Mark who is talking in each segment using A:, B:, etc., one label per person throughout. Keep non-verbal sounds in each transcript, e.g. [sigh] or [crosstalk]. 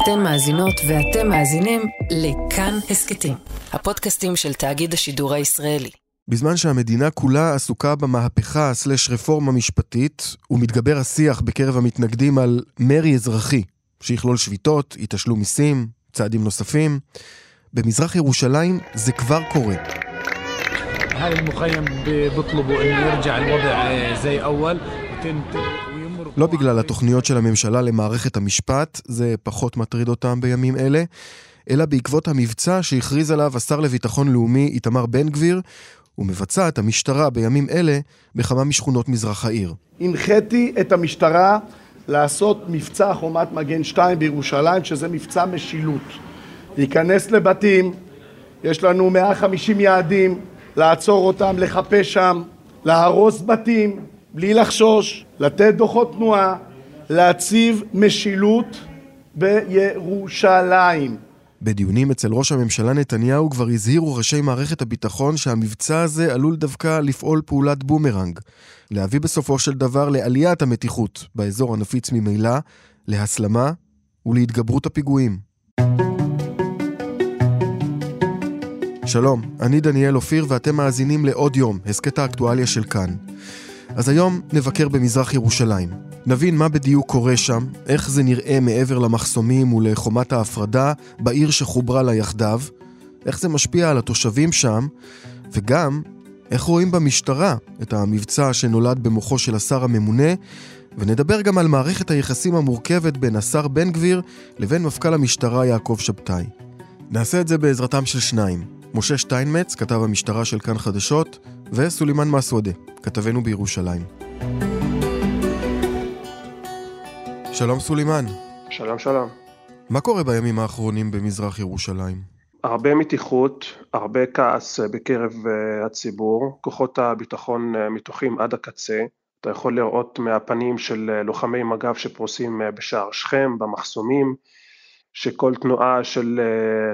A: אתן מאזינות ואתם מאזינים לכאן הסכתים, הפודקאסטים של תאגיד השידור הישראלי.
B: בזמן שהמדינה כולה עסוקה במהפכה סלש רפורמה משפטית, ומתגבר השיח בקרב המתנגדים על מרי אזרחי, שיכלול שביתות, אי תשלום מיסים, צעדים נוספים, במזרח ירושלים זה כבר קורה.
C: هاي المخيم بيطلبوا انه يرجع الوضع زي اول
B: לא בגלל התוכניות של הממשלה למערכת המשפט, זה פחות מטריד אותם בימים אלה, אלא בעקבות המבצע שהכריז עליו השר לביטחון לאומי איתמר בן גביר, ומבצעת המשטרה בימים אלה בכמה משכונות מזרח העיר.
D: הנחיתי את המשטרה לעשות מבצע חומת מגן 2 בירושלים, שזה מבצע משילות. להיכנס לבתים, יש לנו 150 יעדים, לעצור אותם, לחפש שם, להרוס בתים, בלי לחשוש, לתת דוחות תנועה, להציב משילות בירושלים.
B: בדיונים אצל ראש הממשלה נתניהו כבר הזהירו ראשי מערכת הביטחון שהמבצע הזה עלול דווקא לפעול פעולת בומרנג. להביא בסופו של דבר לעליית המתיחות באזור הנפיץ ממילא, להסלמה ולהתגברות הפיגועים. שלום, אני דניאל אופיר ואתם מאזינים לעוד יום, הסכת האקטואליה של כאן. אז היום נבקר במזרח ירושלים. נבין מה בדיוק קורה שם, איך זה נראה מעבר למחסומים ולחומת ההפרדה בעיר שחוברה לה יחדיו, איך זה משפיע על התושבים שם, וגם איך רואים במשטרה את המבצע שנולד במוחו של השר הממונה, ונדבר גם על מערכת היחסים המורכבת בין השר בן גביר לבין מפכ"ל המשטרה יעקב שבתאי. נעשה את זה בעזרתם של שניים, משה שטיינמץ, כתב המשטרה של כאן חדשות, וסולימאן מסוודה, כתבנו בירושלים. שלום סולימאן.
E: שלום שלום.
B: מה קורה בימים האחרונים במזרח ירושלים?
E: הרבה מתיחות, הרבה כעס בקרב אה, הציבור, כוחות הביטחון אה, מתוחים עד הקצה, אתה יכול לראות מהפנים של אה, לוחמי מג"ב שפרוסים בשער שכם, במחסומים, שכל תנועה של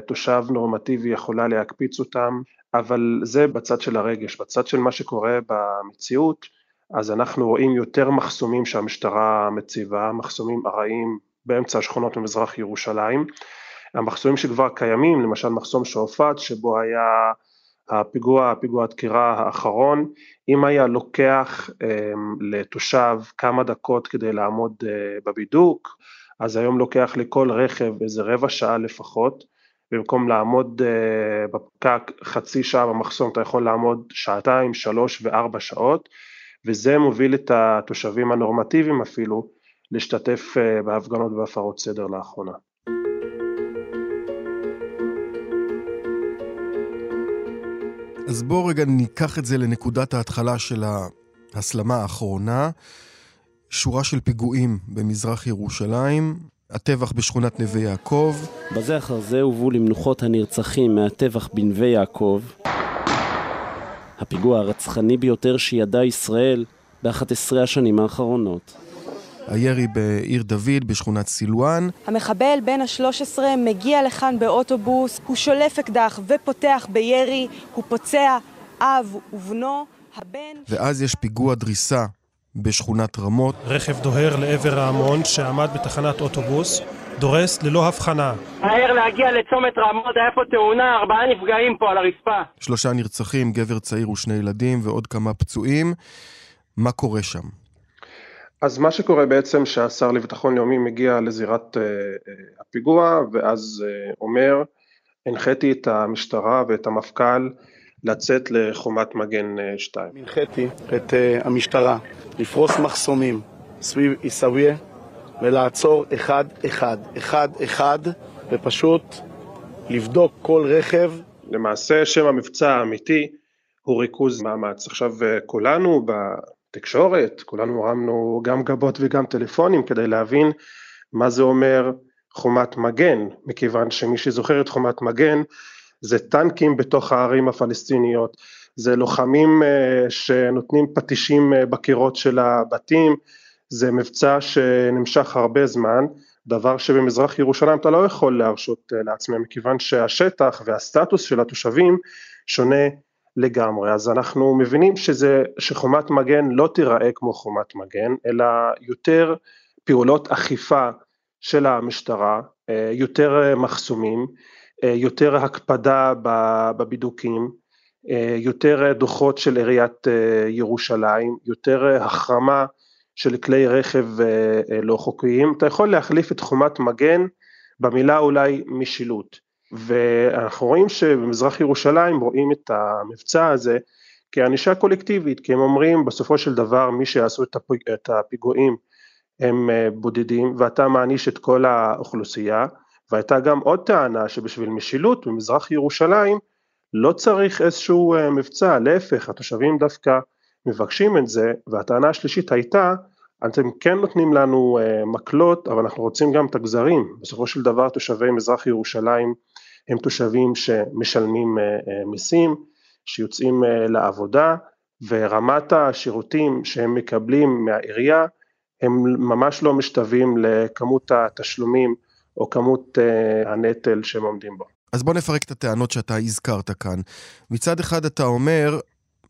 E: תושב נורמטיבי יכולה להקפיץ אותם, אבל זה בצד של הרגש, בצד של מה שקורה במציאות, אז אנחנו רואים יותר מחסומים שהמשטרה מציבה, מחסומים ארעיים באמצע השכונות במזרח ירושלים. המחסומים שכבר קיימים, למשל מחסום שועפאט שבו היה הפיגוע, הפיגוע הדקירה האחרון, אם היה לוקח אה, לתושב כמה דקות כדי לעמוד אה, בבידוק, אז היום לוקח לכל רכב איזה רבע שעה לפחות, במקום לעמוד uh, בפקק חצי שעה במחסום, אתה יכול לעמוד שעתיים, שלוש וארבע שעות, וזה מוביל את התושבים הנורמטיביים אפילו להשתתף uh, בהפגנות ובהפרות סדר לאחרונה.
B: אז בואו רגע ניקח את זה לנקודת ההתחלה של ההסלמה האחרונה. שורה של פיגועים במזרח ירושלים, הטבח בשכונת נווה יעקב.
F: בזה אחר זה הובאו למנוחות הנרצחים מהטבח בנווה יעקב, הפיגוע הרצחני ביותר שידעה ישראל ב-11 השנים האחרונות.
B: הירי בעיר דוד בשכונת סילואן.
G: המחבל בן ה-13 מגיע לכאן באוטובוס, הוא שולף אקדח ופותח בירי, הוא פוצע אב ובנו, הבן...
B: ואז יש פיגוע דריסה בשכונת רמות.
H: רכב דוהר לעבר ההמון שעמד בתחנת אוטובוס, דורס ללא הבחנה.
I: מהר להגיע לצומת רמות, היה פה תאונה, ארבעה נפגעים פה על הרצפה.
B: שלושה נרצחים, גבר צעיר ושני ילדים ועוד כמה פצועים. מה קורה שם?
E: אז מה שקורה בעצם שהשר לביטחון לאומי מגיע לזירת uh, uh, הפיגוע ואז uh, אומר הנחיתי את המשטרה ואת המפכ"ל לצאת לחומת מגן 2.
D: הנחיתי את uh, המשטרה לפרוס מחסומים סביב עיסאוויה ולעצור אחד אחד, אחד אחד ופשוט לבדוק כל רכב.
E: למעשה שם המבצע האמיתי הוא ריכוז מאמץ. עכשיו כולנו בתקשורת, כולנו הרמנו גם גבות וגם טלפונים כדי להבין מה זה אומר חומת מגן, מכיוון שמי שזוכר את חומת מגן זה טנקים בתוך הערים הפלסטיניות, זה לוחמים אה, שנותנים פטישים אה, בקירות של הבתים, זה מבצע שנמשך הרבה זמן, דבר שבמזרח ירושלים אתה לא יכול להרשות אה, לעצמם, מכיוון שהשטח והסטטוס של התושבים שונה לגמרי, אז אנחנו מבינים שזה, שחומת מגן לא תיראה כמו חומת מגן, אלא יותר פעולות אכיפה של המשטרה, יותר מחסומים, יותר הקפדה בבידוקים, יותר דוחות של עיריית ירושלים, יותר החרמה של כלי רכב לא חוקיים, אתה יכול להחליף את חומת מגן במילה אולי משילות. ואנחנו רואים שבמזרח ירושלים רואים את המבצע הזה כענישה קולקטיבית, כי הם אומרים בסופו של דבר מי שעשו את הפיגועים הם אה, בודדים ואתה מעניש את כל האוכלוסייה, והייתה גם עוד טענה שבשביל משילות במזרח ירושלים לא צריך איזשהו אה, מבצע, להפך התושבים דווקא מבקשים את זה, והטענה השלישית הייתה אתם כן נותנים לנו אה, מקלות אבל אנחנו רוצים גם את הגזרים, בסופו של דבר תושבי מזרח ירושלים הם תושבים שמשלמים מיסים, שיוצאים לעבודה ורמת השירותים שהם מקבלים מהעירייה הם ממש לא משתווים לכמות התשלומים או כמות uh, הנטל שהם עומדים בו.
B: אז בוא נפרק את הטענות שאתה הזכרת כאן. מצד אחד אתה אומר,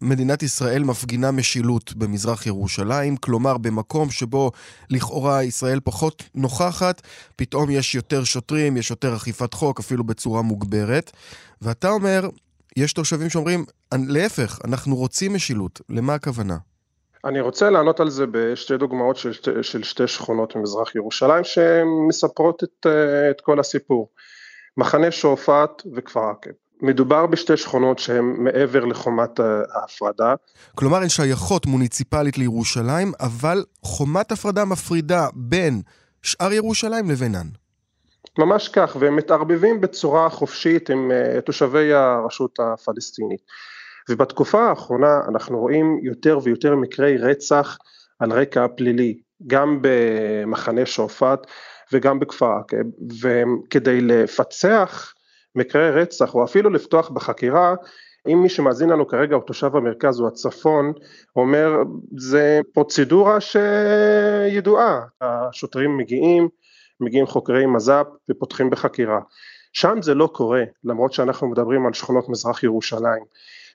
B: מדינת ישראל מפגינה משילות במזרח ירושלים, כלומר במקום שבו לכאורה ישראל פחות נוכחת, פתאום יש יותר שוטרים, יש יותר אכיפת חוק, אפילו בצורה מוגברת. ואתה אומר, יש תושבים שאומרים, להפך, אנחנו רוצים משילות. למה הכוונה?
E: אני רוצה לענות על זה בשתי דוגמאות של, של שתי שכונות במזרח ירושלים שמספרות את, את כל הסיפור. מחנה שועפאט וכפר עקב. מדובר בשתי שכונות שהן מעבר לחומת ההפרדה.
B: כלומר הן שייכות מוניציפלית לירושלים, אבל חומת הפרדה מפרידה בין שאר ירושלים לבינן.
E: ממש כך, והם מתערבבים בצורה חופשית עם אה, תושבי הרשות הפלסטינית. ובתקופה האחרונה אנחנו רואים יותר ויותר מקרי רצח על רקע פלילי, גם במחנה שועפאט וגם בכפר עקב, וכדי לפצח מקרי רצח או אפילו לפתוח בחקירה, אם מי שמאזין לנו כרגע הוא תושב המרכז או הצפון, אומר זה פרוצדורה שידועה, השוטרים מגיעים, מגיעים חוקרי מז"פ ופותחים בחקירה. שם זה לא קורה, למרות שאנחנו מדברים על שכונות מזרח ירושלים.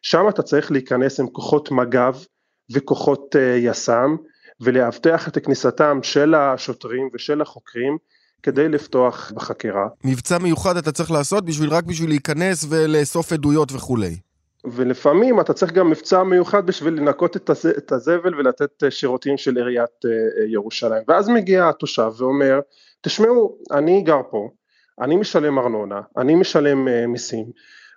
E: שם אתה צריך להיכנס עם כוחות מג"ב וכוחות אה, יס"מ ולאבטח את כניסתם של השוטרים ושל החוקרים כדי לפתוח בחקירה.
B: מבצע מיוחד אתה צריך לעשות בשביל רק בשביל להיכנס ולאסוף עדויות וכולי.
E: ולפעמים אתה צריך גם מבצע מיוחד בשביל לנקות את, הז... את הזבל ולתת אה, שירותים של עיריית אה, ירושלים. ואז מגיע התושב ואומר, תשמעו, אני גר פה, אני משלם ארנונה, אני משלם מיסים,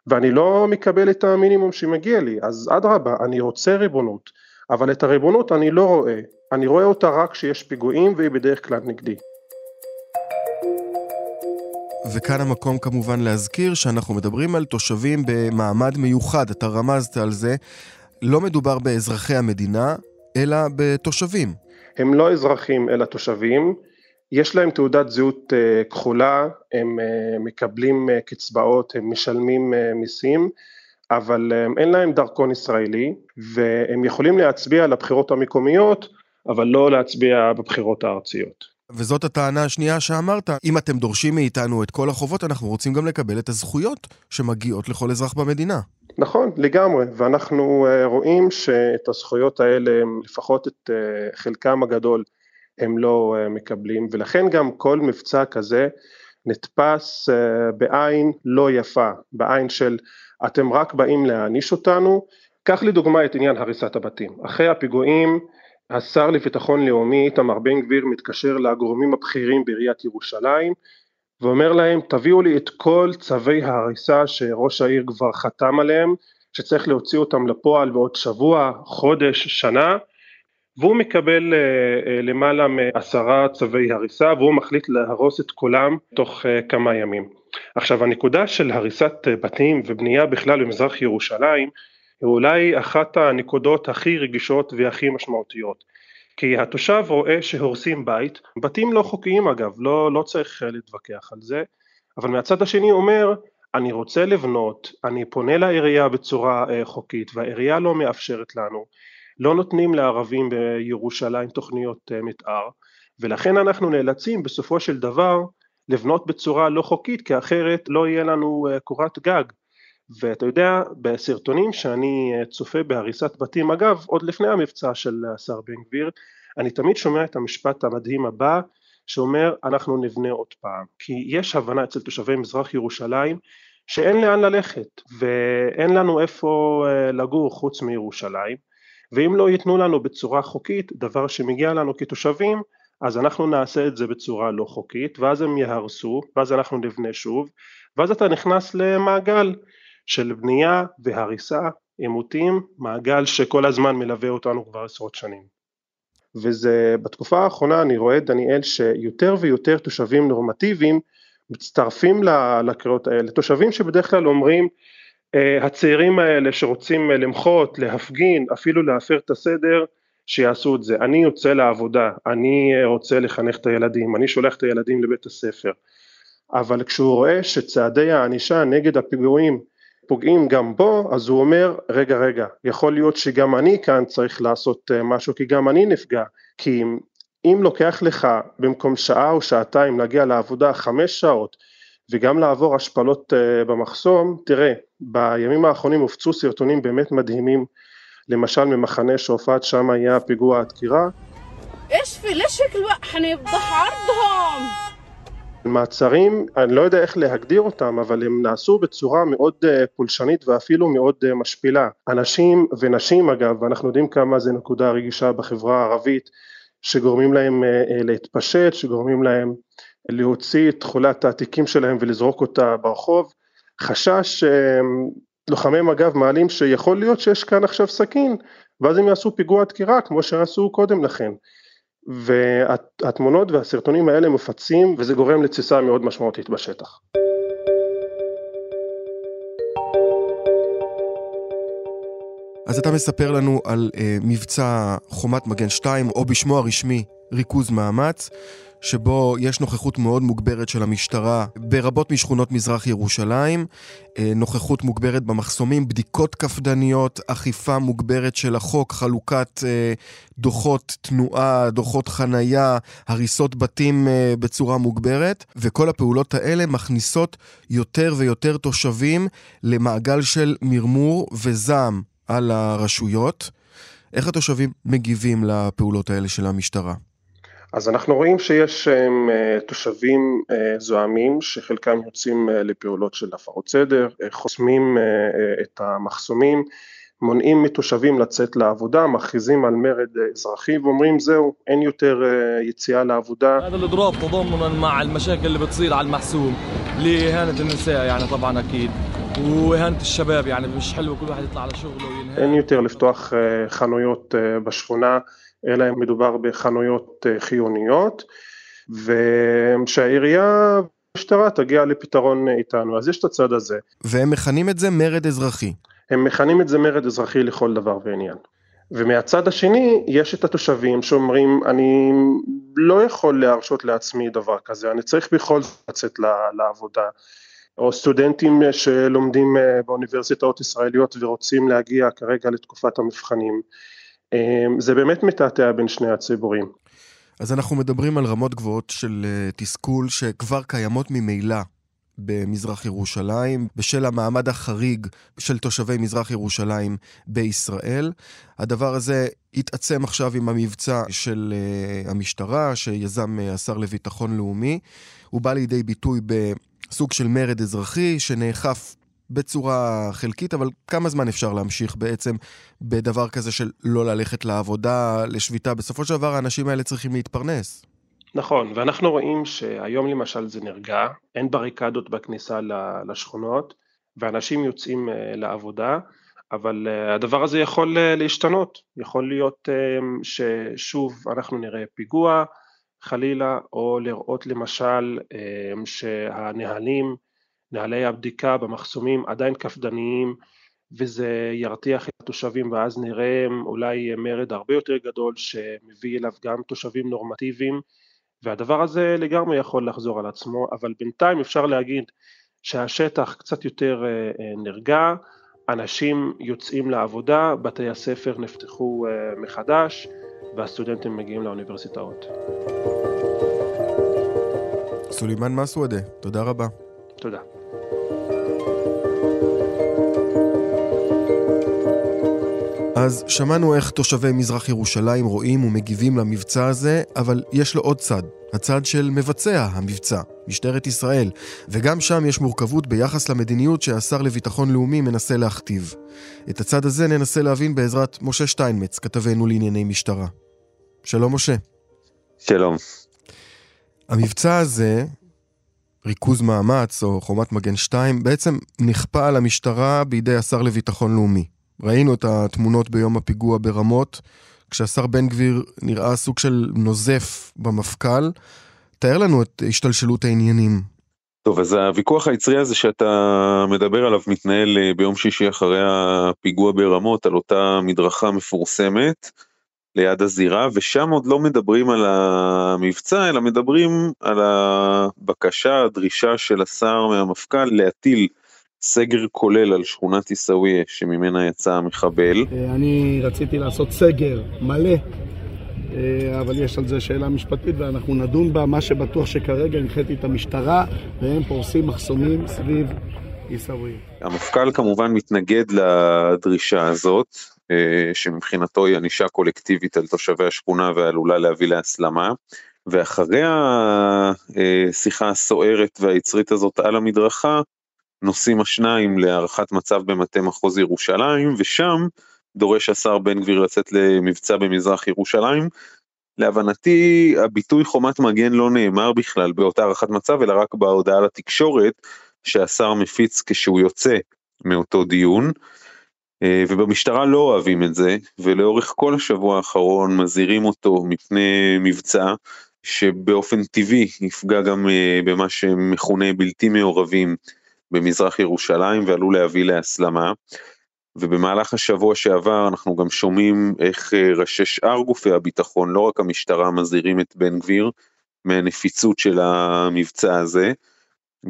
E: ואני לא מקבל את המינימום שמגיע לי, אז אדרבה, אני רוצה ריבונות, אבל את הריבונות אני לא רואה, אני רואה אותה רק כשיש פיגועים והיא בדרך כלל נגדי.
B: וכאן המקום כמובן להזכיר שאנחנו מדברים על תושבים במעמד מיוחד, אתה רמזת על זה, לא מדובר באזרחי המדינה, אלא בתושבים.
E: הם לא אזרחים אלא תושבים, יש להם תעודת זהות אה, כחולה, הם אה, מקבלים אה, קצבאות, הם משלמים מיסים, אבל אין להם דרכון ישראלי, והם יכולים להצביע לבחירות המקומיות, אבל לא להצביע בבחירות הארציות.
B: וזאת הטענה השנייה שאמרת, אם אתם דורשים מאיתנו את כל החובות, אנחנו רוצים גם לקבל את הזכויות שמגיעות לכל אזרח במדינה.
E: נכון, לגמרי, ואנחנו רואים שאת הזכויות האלה, לפחות את חלקם הגדול, הם לא אה, מקבלים ולכן גם כל מבצע כזה נתפס אה, בעין לא יפה, בעין של אתם רק באים להעניש אותנו, קח לדוגמה את עניין הריסת הבתים, אחרי הפיגועים השר לביטחון לאומי איתמר בן גביר מתקשר לגורמים הבכירים בעיריית ירושלים ואומר להם תביאו לי את כל צווי ההריסה שראש העיר כבר חתם עליהם שצריך להוציא אותם לפועל בעוד שבוע, חודש, שנה והוא מקבל אה, אה, למעלה מעשרה צווי הריסה והוא מחליט להרוס את כולם תוך אה, כמה ימים. עכשיו הנקודה של הריסת בתים ובנייה בכלל במזרח ירושלים היא אולי אחת הנקודות הכי רגישות והכי משמעותיות כי התושב רואה שהורסים בית, בתים לא חוקיים אגב, לא, לא צריך להתווכח על זה, אבל מהצד השני אומר אני רוצה לבנות, אני פונה לעירייה בצורה חוקית והעירייה לא מאפשרת לנו לא נותנים לערבים בירושלים תוכניות אה, מתאר ולכן אנחנו נאלצים בסופו של דבר לבנות בצורה לא חוקית כי אחרת לא יהיה לנו אה, קורת גג. ואתה יודע בסרטונים שאני אה, צופה בהריסת בתים אגב עוד לפני המבצע של השר בן גביר אני תמיד שומע את המשפט המדהים הבא שאומר אנחנו נבנה עוד פעם, כי יש הבנה אצל תושבי מזרח ירושלים שאין לאן ללכת ואין לנו איפה לגור חוץ מירושלים ואם לא ייתנו לנו בצורה חוקית דבר שמגיע לנו כתושבים אז אנחנו נעשה את זה בצורה לא חוקית ואז הם יהרסו ואז אנחנו נבנה שוב ואז אתה נכנס למעגל של בנייה והריסה, עימותים, מעגל שכל הזמן מלווה אותנו כבר עשרות שנים. וזה בתקופה האחרונה אני רואה דניאל שיותר ויותר תושבים נורמטיביים מצטרפים לקריאות האלה, תושבים שבדרך כלל אומרים הצעירים האלה שרוצים למחות, להפגין, אפילו להפר את הסדר, שיעשו את זה. אני יוצא לעבודה, אני רוצה לחנך את הילדים, אני שולח את הילדים לבית הספר, אבל כשהוא רואה שצעדי הענישה נגד הפיגועים פוגעים גם בו, אז הוא אומר, רגע רגע, יכול להיות שגם אני כאן צריך לעשות אה, משהו, כי גם אני נפגע, כי אם לוקח לך במקום שעה או שעתיים להגיע לעבודה חמש שעות, וגם לעבור השפלות אה, במחסום, תראה, בימים האחרונים הופצו סרטונים באמת מדהימים, למשל ממחנה שועפאט, שם היה פיגוע הדקירה. מעצרים, אני לא יודע איך להגדיר אותם, אבל הם נעשו בצורה מאוד אה, פולשנית ואפילו מאוד אה, משפילה. אנשים ונשים אגב, ואנחנו יודעים כמה זה נקודה רגישה בחברה הערבית, שגורמים להם להתפשט, שגורמים להם להוציא את תכולת התיקים שלהם ולזרוק אותה ברחוב, חשש לוחמי מג"ב מעלים שיכול להיות שיש כאן עכשיו סכין ואז הם יעשו פיגוע דקירה כמו שעשו קודם לכן. והתמונות והסרטונים האלה מופצים וזה גורם לתסיסה מאוד משמעותית בשטח.
B: אז אתה מספר לנו על אה, מבצע חומת מגן 2, או בשמו הרשמי ריכוז מאמץ, שבו יש נוכחות מאוד מוגברת של המשטרה ברבות משכונות מזרח ירושלים, אה, נוכחות מוגברת במחסומים, בדיקות קפדניות, אכיפה מוגברת של החוק, חלוקת אה, דוחות תנועה, דוחות חנייה, הריסות בתים אה, בצורה מוגברת, וכל הפעולות האלה מכניסות יותר ויותר תושבים למעגל של מרמור וזעם על הרשויות. איך התושבים מגיבים לפעולות האלה של המשטרה?
E: אז אנחנו רואים שיש אה, תושבים אה, זועמים שחלקם יוצאים אה, לפעולות של הפרות סדר, חוסמים את המחסומים, מונעים מתושבים לצאת לעבודה, מכריזים על מרד אזרחי ואומרים זהו, אין יותר יציאה לעבודה.
J: هذا الاضراب تضامنا مع المشاكل اللي بتصير على المحسوم لإهانة النساء يعني طبعا أكيد وإهانة الشباب يعني مش حلو كل واحد يطلع لشغله وينهي
E: אין יותר לפתוח חנויות בשכונה אלא אם מדובר בחנויות אה, חיוניות, ושהעירייה המשטרה תגיע לפתרון איתנו, אז יש את הצד הזה.
B: והם מכנים את זה מרד אזרחי.
E: הם מכנים את זה מרד אזרחי לכל דבר ועניין. ומהצד השני יש את התושבים שאומרים אני לא יכול להרשות לעצמי דבר כזה, אני צריך בכל זאת לצאת לעבודה, או סטודנטים שלומדים אה, באוניברסיטאות ישראליות ורוצים להגיע כרגע לתקופת המבחנים, זה באמת מתעתע בין שני הציבורים.
B: אז אנחנו מדברים על רמות גבוהות של אה, תסכול שכבר קיימות ממילא במזרח ירושלים, בשל המעמד החריג של תושבי מזרח ירושלים בישראל. הדבר הזה התעצם עכשיו עם המבצע של uh, המשטרה, שיזם uh, השר לביטחון לאומי. הוא בא לידי ביטוי בסוג של מרד אזרחי, שנאכף בצורה חלקית, אבל כמה זמן אפשר להמשיך בעצם בדבר כזה של לא ללכת לעבודה, לשביתה? בסופו של דבר האנשים האלה צריכים להתפרנס.
E: נכון, ואנחנו רואים שהיום למשל זה נרגע, אין בריקדות בכניסה לשכונות, ואנשים יוצאים אה, לעבודה, אבל אה, הדבר הזה יכול אה, להשתנות, יכול להיות ששוב אנחנו נראה פיגוע חלילה, או לראות למשל שהנהלים נהלי הבדיקה במחסומים עדיין קפדניים וזה ירתיח את התושבים ואז נראה אולי מרד הרבה יותר גדול שמביא אליו גם תושבים נורמטיביים והדבר הזה לגמרי יכול לחזור על עצמו אבל בינתיים אפשר להגיד שהשטח קצת יותר אה, אה, נרגע, אנשים יוצאים לעבודה, בתי הספר נפתחו אה, מחדש והסטודנטים מגיעים לאוניברסיטאות.
B: סולימאן מסוודה, תודה רבה.
E: תודה.
B: אז שמענו איך תושבי מזרח ירושלים רואים ומגיבים למבצע הזה, אבל יש לו עוד צד, הצד של מבצע המבצע, משטרת ישראל, וגם שם יש מורכבות ביחס למדיניות שהשר לביטחון לאומי מנסה להכתיב. את הצד הזה ננסה להבין בעזרת משה שטיינמץ, כתבנו לענייני משטרה. שלום משה.
K: שלום.
B: המבצע הזה, ריכוז מאמץ או חומת מגן 2, בעצם נכפה על המשטרה בידי השר לביטחון לאומי. ראינו את התמונות ביום הפיגוע ברמות, כשהשר בן גביר נראה סוג של נוזף במפכ"ל. תאר לנו את השתלשלות העניינים.
K: טוב, אז הוויכוח היצרי הזה שאתה מדבר עליו מתנהל אה, ביום שישי אחרי הפיגוע ברמות על אותה מדרכה מפורסמת ליד הזירה, ושם עוד לא מדברים על המבצע, אלא מדברים על הבקשה, הדרישה של השר מהמפכ"ל להטיל סגר כולל על שכונת עיסאוויה שממנה יצא המחבל.
D: אה, אני רציתי לעשות סגר מלא, אה, אבל יש על זה שאלה משפטית ואנחנו נדון בה. מה שבטוח שכרגע הנחיתי את המשטרה והם פורסים מחסומים סביב עיסאוויה.
K: המפכ"ל כמובן מתנגד לדרישה הזאת, שמבחינתו היא ענישה קולקטיבית על תושבי השכונה ועלולה להביא להסלמה. ואחרי השיחה הסוערת והיצרית הזאת על המדרכה, נושאים השניים להערכת מצב במטה מחוז ירושלים, ושם דורש השר בן גביר לצאת למבצע במזרח ירושלים. להבנתי הביטוי חומת מגן לא נאמר בכלל באותה הערכת מצב, אלא רק בהודעה לתקשורת שהשר מפיץ כשהוא יוצא מאותו דיון. אה, ובמשטרה לא אוהבים את זה, ולאורך כל השבוע האחרון מזהירים אותו מפני מבצע שבאופן טבעי יפגע גם אה, במה שמכונה בלתי מעורבים במזרח ירושלים ועלול להביא להסלמה. ובמהלך השבוע שעבר אנחנו גם שומעים איך אה, ראשי שאר גופי הביטחון, לא רק המשטרה, מזהירים את בן גביר מהנפיצות של המבצע הזה,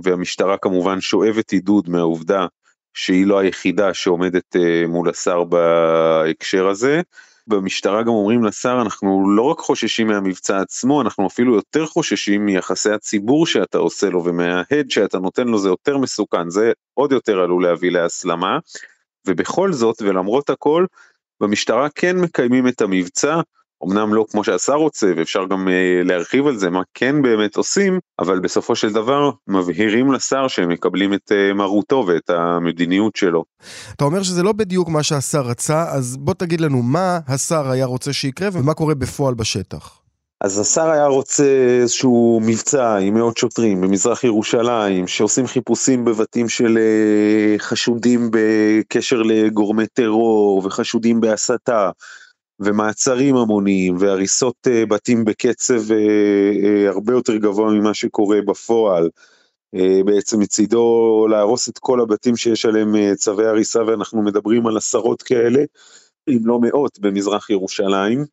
K: והמשטרה כמובן שואבת עידוד מהעובדה שהיא לא היחידה שעומדת אה, מול השר בהקשר הזה, במשטרה גם אומרים לשר אנחנו לא רק חוששים מהמבצע עצמו אנחנו אפילו יותר חוששים מיחסי הציבור שאתה עושה לו ומההד שאתה נותן לו זה יותר מסוכן זה עוד יותר עלול להביא להסלמה. ובכל זאת ולמרות הכל במשטרה כן מקיימים את המבצע אמנם לא כמו שהשר רוצה ואפשר גם uh, להרחיב על זה מה כן באמת עושים אבל בסופו של דבר מבהירים לשר שהם מקבלים את uh, מרותו ואת המדיניות שלו.
B: אתה אומר שזה לא בדיוק מה שהשר רצה אז בוא תגיד לנו מה השר היה רוצה שיקרה ומה קורה בפועל בשטח.
K: אז השר היה רוצה איזשהו מבצע עם מאות שוטרים במזרח ירושלים שעושים חיפושים בבתים של uh, חשודים בקשר לגורמי טרור וחשודים בהסתה ומעצרים המוניים והריסות אה, בתים בקצב אה, אה, הרבה יותר גבוה ממה שקורה בפועל. בעצם מצידו להרוס את כל הבתים שיש עליהם צווי הריסה ואנחנו מדברים על עשרות כאלה, אם לא מאות במזרח ירושלים.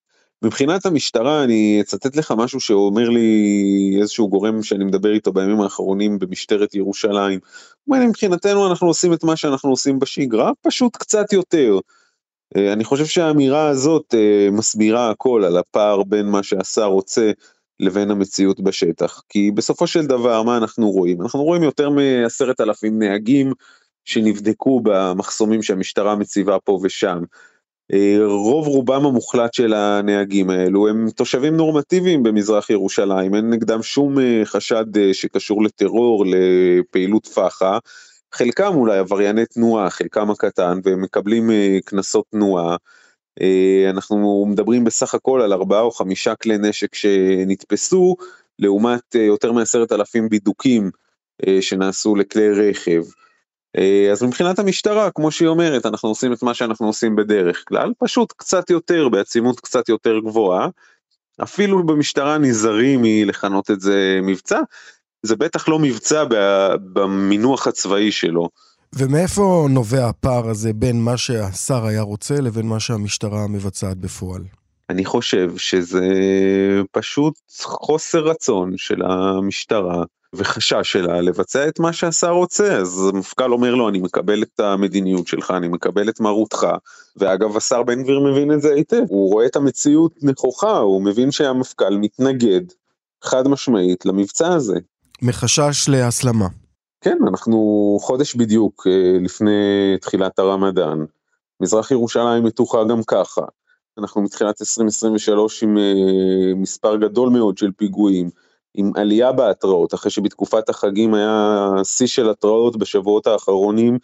K: מבחינת המשטרה אני אצטט לך משהו שאומר לי איזשהו גורם שאני מדבר איתו בימים האחרונים במשטרת ירושלים. הוא אומר לי מבחינתנו אנחנו עושים את מה שאנחנו עושים בשגרה, פשוט קצת יותר. אה, אני חושב שהאמירה הזאת אה, מסבירה הכל על הפער בין מה שהשר רוצה לבין המציאות בשטח. כי בסופו של דבר מה אנחנו רואים? אנחנו רואים יותר מעשרת אלפים נהגים שנבדקו במחסומים שהמשטרה מציבה פה ושם. אה, רוב רובם המוחלט של הנהגים האלו הם תושבים נורמטיביים במזרח ירושלים, אין נגדם שום חשד שקשור לטרור, לפעילות פח"ע. חלקם אולי עברייני תנועה, חלקם הקטן, והם מקבלים אה, קנסות תנועה. אה, אנחנו מדברים בסך הכל על ארבעה או חמישה כלי נשק שנתפסו, לעומת אה, יותר מעשרת אלפים בידוקים שנעשו לכלי רכב. אז מבחינת המשטרה, כמו שהיא אומרת, אנחנו עושים את מה שאנחנו עושים בדרך כלל, פשוט קצת יותר, בעצימות קצת יותר גבוהה. אפילו במשטרה נזהרים מלכנות את זה מבצע, זה בטח לא מבצע במינוח הצבאי שלו.
B: ומאיפה נובע הפער הזה בין מה שהשר היה רוצה לבין מה שהמשטרה מבצעת בפועל?
K: אני חושב שזה פשוט חוסר רצון של המשטרה וחשש שלה לבצע את מה שהשר רוצה אז המפכ"ל אומר לו אני מקבל את המדיניות שלך אני מקבל את מרותך ואגב השר בן גביר מבין את זה היטב הוא רואה את המציאות נכוחה הוא מבין שהמפכ"ל מתנגד חד משמעית למבצע הזה
B: מחשש להסלמה.
K: כן, אנחנו חודש בדיוק אה, לפני תחילת הרמדאן, מזרח ירושלים מתוחה גם ככה. אנחנו מתחילת 2023 עם uh, מספר גדול מאוד של פיגועים, עם עלייה בהתראות, אחרי שבתקופת החגים היה שיא של התראות בשבועות האחרונים,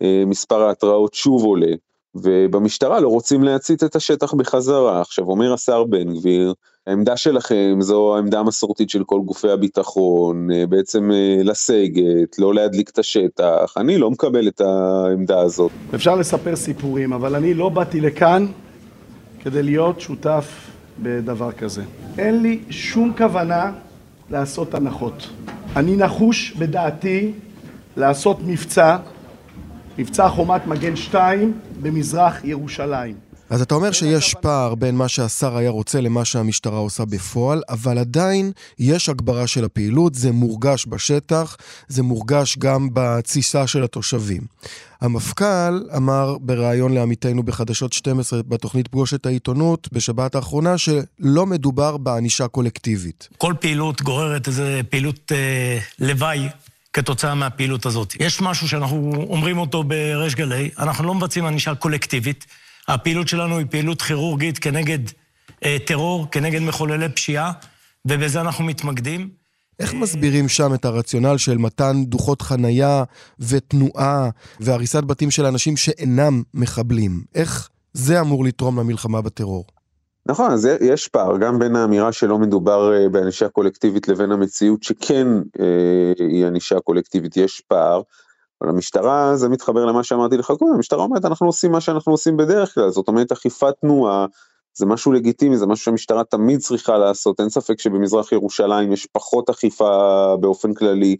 K: uh, מספר ההתראות שוב עולה, ובמשטרה לא רוצים להצית את השטח בחזרה. עכשיו אומר השר בן גביר, העמדה שלכם זו העמדה המסורתית של כל גופי הביטחון, uh, בעצם uh, לסגת, לא להדליק את השטח, אני לא מקבל את העמדה הזאת.
D: אפשר לספר סיפורים, אבל אני לא באתי לכאן כדי להיות שותף בדבר כזה. אין לי שום כוונה לעשות הנחות. אני נחוש בדעתי לעשות מבצע, מבצע חומת מגן 2 במזרח ירושלים.
B: אז אתה אומר שיש פער בין מה שהשר היה רוצה למה שהמשטרה עושה בפועל, אבל עדיין יש הגברה של הפעילות, זה מורגש בשטח, זה מורגש גם בתסיסה של התושבים. המפכ"ל אמר בריאיון לעמיתנו בחדשות 12 בתוכנית פגוש את העיתונות בשבת האחרונה שלא מדובר בענישה קולקטיבית.
L: כל פעילות גוררת איזה פעילות אה, לוואי כתוצאה מהפעילות הזאת. יש משהו שאנחנו אומרים אותו בריש גלי, אנחנו לא מבצעים ענישה קולקטיבית. הפעילות שלנו היא פעילות כירורגית כנגד אה, טרור, כנגד מחוללי פשיעה, ובזה אנחנו מתמקדים.
B: איך מסבירים שם את הרציונל של מתן דוחות חנייה ותנועה והריסת בתים של אנשים שאינם מחבלים? איך זה אמור לתרום למלחמה בטרור?
K: נכון, אז יש פער גם בין האמירה שלא מדובר אה, בענישה קולקטיבית לבין המציאות שכן אה, היא ענישה קולקטיבית, יש פער. אבל המשטרה, זה מתחבר למה שאמרתי לך קודם, המשטרה אומרת אנחנו עושים מה שאנחנו עושים בדרך כלל, זאת אומרת אכיפת תנועה, זה משהו לגיטימי, זה משהו שהמשטרה תמיד צריכה לעשות, אין ספק שבמזרח ירושלים יש פחות אכיפה באופן כללי,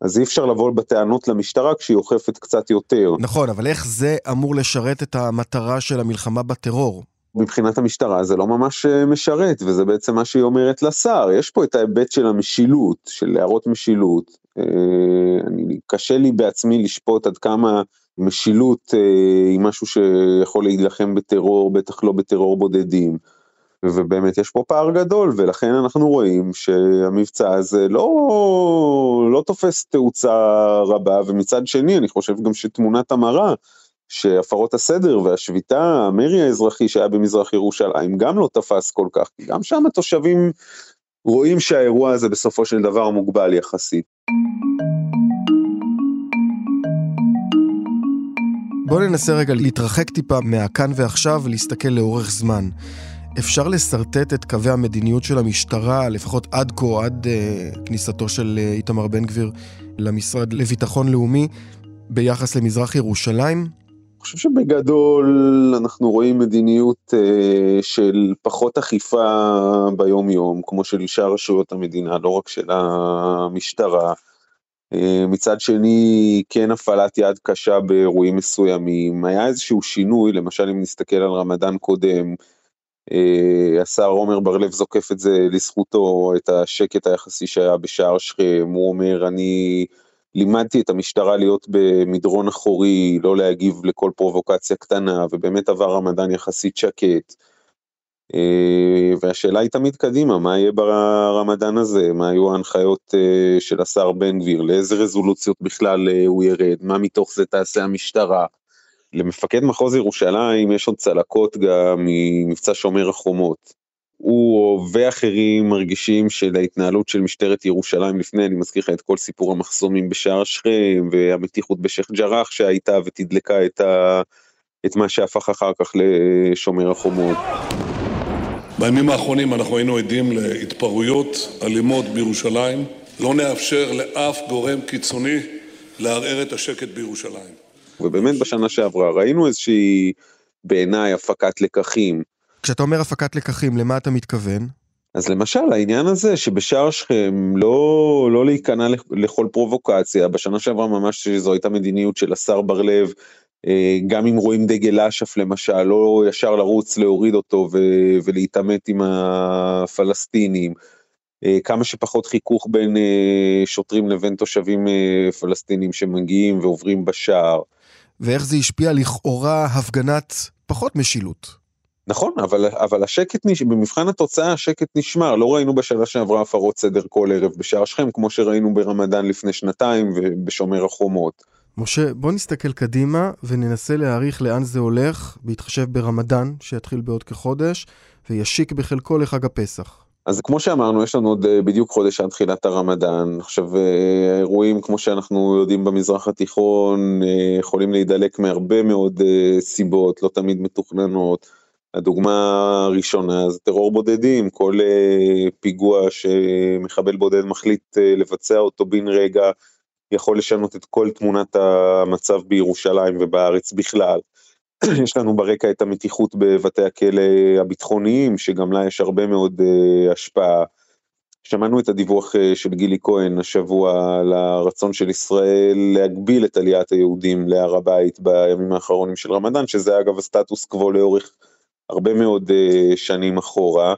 K: אז אי אפשר לבוא בטענות למשטרה כשהיא אוכפת קצת יותר.
B: נכון, אבל איך זה אמור לשרת את המטרה של המלחמה בטרור?
K: מבחינת המשטרה זה לא ממש אה, משרת, וזה בעצם מה שהיא אומרת לשר, יש פה את ההיבט של המשילות, של להראות משילות. אה, אני, קשה לי בעצמי לשפוט עד כמה משילות אה, היא משהו שיכול להילחם בטרור, בטח לא בטרור בודדים. ובאמת יש פה פער גדול, ולכן אנחנו רואים שהמבצע הזה לא, לא תופס תאוצה רבה, ומצד שני אני חושב גם שתמונת המראה שהפרות הסדר והשביתה, המרי האזרחי שהיה במזרח ירושלים, גם לא תפס כל כך, כי גם שם התושבים רואים שהאירוע הזה בסופו של דבר מוגבל יחסית.
B: בואו ננסה רגע להתרחק טיפה מהכאן ועכשיו ולהסתכל לאורך זמן. אפשר לשרטט את קווי המדיניות של המשטרה, לפחות עד כה, עד uh, כניסתו של uh, איתמר בן גביר למשרד לביטחון לאומי, ביחס למזרח ירושלים?
K: חושב שבגדול אנחנו רואים מדיניות אה, של פחות אכיפה ביום יום, כמו של שאר רשויות המדינה, לא רק של המשטרה. אה, מצד שני, כן הפעלת יד קשה באירועים מסוימים. היה איזשהו שינוי, למשל אם נסתכל על רמדאן קודם, אה, השר עומר בר-לב זוקף את זה לזכותו, את השקט היחסי שהיה בשער שכם, הוא אומר, אני... לימדתי את המשטרה להיות במדרון אחורי, לא להגיב לכל פרובוקציה קטנה, ובאמת עבר רמדאן יחסית שקט. אה, והשאלה היא תמיד קדימה, מה יהיה ברמדאן הזה, מה היו ההנחיות אה, של השר בן גביר, לאיזה רזולוציות בכלל אה, הוא ירד, מה מתוך זה תעשה המשטרה. למפקד מחוז ירושלים יש עוד צלקות גם ממבצע שומר החומות. הוא ואחרים מרגישים שלהתנהלות של משטרת ירושלים לפני, אני מזכיר לך את כל סיפור המחסומים בשער שכם והמתיחות בשייח' ג'ראח שהייתה ותדלקה את, ה, את מה שהפך אחר כך לשומר החומות.
M: בימים האחרונים אנחנו היינו עדים להתפרעויות אלימות בירושלים. לא נאפשר לאף גורם קיצוני לערער את השקט בירושלים.
K: ובאמת בשנה שעברה ראינו איזושהי בעיניי הפקת לקחים
B: כשאתה אומר הפקת לקחים, למה אתה מתכוון?
K: אז למשל העניין הזה שבשער שכם לא, לא להיכנע לכל פרובוקציה, בשנה שעברה ממש זו הייתה מדיניות של השר בר לב, אה, גם אם רואים דגל אש"ף למשל, לא ישר לרוץ להוריד אותו ו- ולהתעמת עם הפלסטינים, אה, כמה שפחות חיכוך בין אה, שוטרים לבין תושבים פלסטינים שמגיעים ועוברים בשער.
B: ואיך זה השפיע לכאורה הפגנת פחות משילות?
K: נכון, אבל, אבל השקט, במבחן התוצאה השקט נשמר, לא ראינו בשנה שעברה הפרות סדר כל ערב בשער שכם, כמו שראינו ברמדאן לפני שנתיים ובשומר החומות.
B: משה, בוא נסתכל קדימה וננסה להעריך לאן זה הולך, בהתחשב ברמדאן, שיתחיל בעוד כחודש, וישיק בחלקו לחג הפסח.
K: אז כמו שאמרנו, יש לנו עוד אה, בדיוק חודש עד תחילת הרמדאן. עכשיו, אה, האירועים, כמו שאנחנו יודעים במזרח התיכון, אה, יכולים להידלק מהרבה מאוד סיבות, לא תמיד מתוכננות. הדוגמה הראשונה זה טרור בודדים, כל פיגוע שמחבל בודד מחליט לבצע אותו בן רגע, יכול לשנות את כל תמונת המצב בירושלים ובארץ בכלל. [clears throat] יש לנו ברקע את המתיחות בבתי הכלא הביטחוניים, שגם לה יש הרבה מאוד uh, השפעה. שמענו את הדיווח uh, של גילי כהן השבוע על הרצון של ישראל להגביל את עליית היהודים להר הבית בימים האחרונים של רמדאן, שזה אגב הסטטוס קוו לאורך הרבה מאוד uh, שנים אחורה.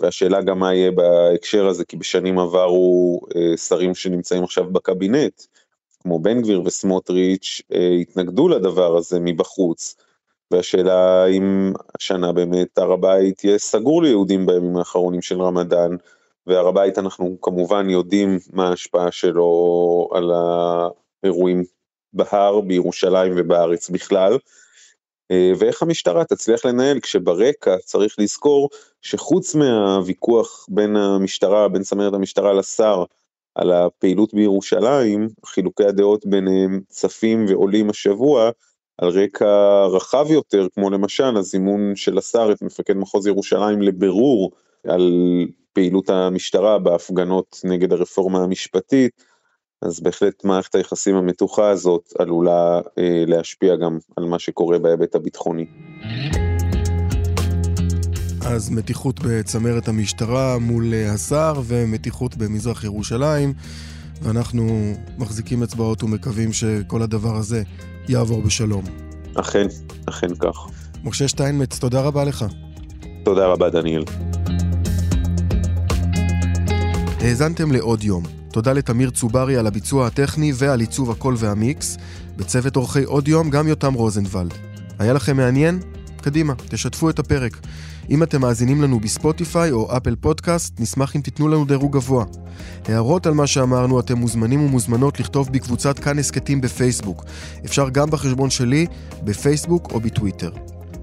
K: והשאלה גם מה יהיה בהקשר הזה, כי בשנים עברו שרים שנמצאים עכשיו בקבינט, כמו בן גביר וסמוטריץ' אה, התנגדו לדבר הזה מבחוץ. והשאלה האם השנה באמת הר הבית יהיה סגור ליהודים בימים האחרונים של רמדאן, והר הבית אנחנו כמובן יודעים מה ההשפעה שלו על האירועים בהר, בירושלים ובארץ בכלל, אה, ואיך המשטרה תצליח לנהל כשברקע צריך לזכור שחוץ מהוויכוח בין המשטרה, בין צמרת המשטרה לשר, על הפעילות בירושלים, חילוקי הדעות ביניהם צפים ועולים השבוע על רקע רחב יותר, כמו למשל הזימון של השר את מפקד מחוז ירושלים לבירור על פעילות המשטרה בהפגנות נגד הרפורמה המשפטית, אז בהחלט מערכת היחסים המתוחה הזאת עלולה אה, להשפיע גם על מה שקורה בהיבט הביטחוני.
B: אז מתיחות בצמרת המשטרה מול אה, השר ומתיחות במזרח ירושלים, ואנחנו מחזיקים אצבעות ומקווים שכל הדבר הזה יעבור בשלום.
K: אכן, אכן כך.
B: משה שטיינמץ, תודה רבה לך.
K: תודה רבה, דניאל.
B: האזנתם לעוד יום. תודה לתמיר צוברי על הביצוע הטכני ועל עיצוב הקול והמיקס. בצוות אורחי עוד יום גם יותם רוזנבלד. היה לכם מעניין? קדימה, תשתפו את הפרק. אם אתם מאזינים לנו בספוטיפיי או אפל פודקאסט, נשמח אם תיתנו לנו דירוג גבוה. הערות על מה שאמרנו אתם מוזמנים ומוזמנות לכתוב בקבוצת כאן הסכתים בפייסבוק. אפשר גם בחשבון שלי, בפייסבוק או בטוויטר.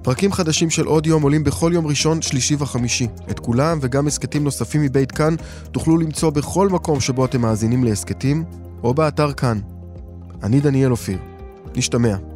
B: פרקים חדשים של עוד יום עולים בכל יום ראשון, שלישי וחמישי. את כולם וגם הסכתים נוספים מבית כאן תוכלו למצוא בכל מקום שבו אתם מאזינים להסכתים, או באתר כאן. אני דניאל אופיר. נשתמע.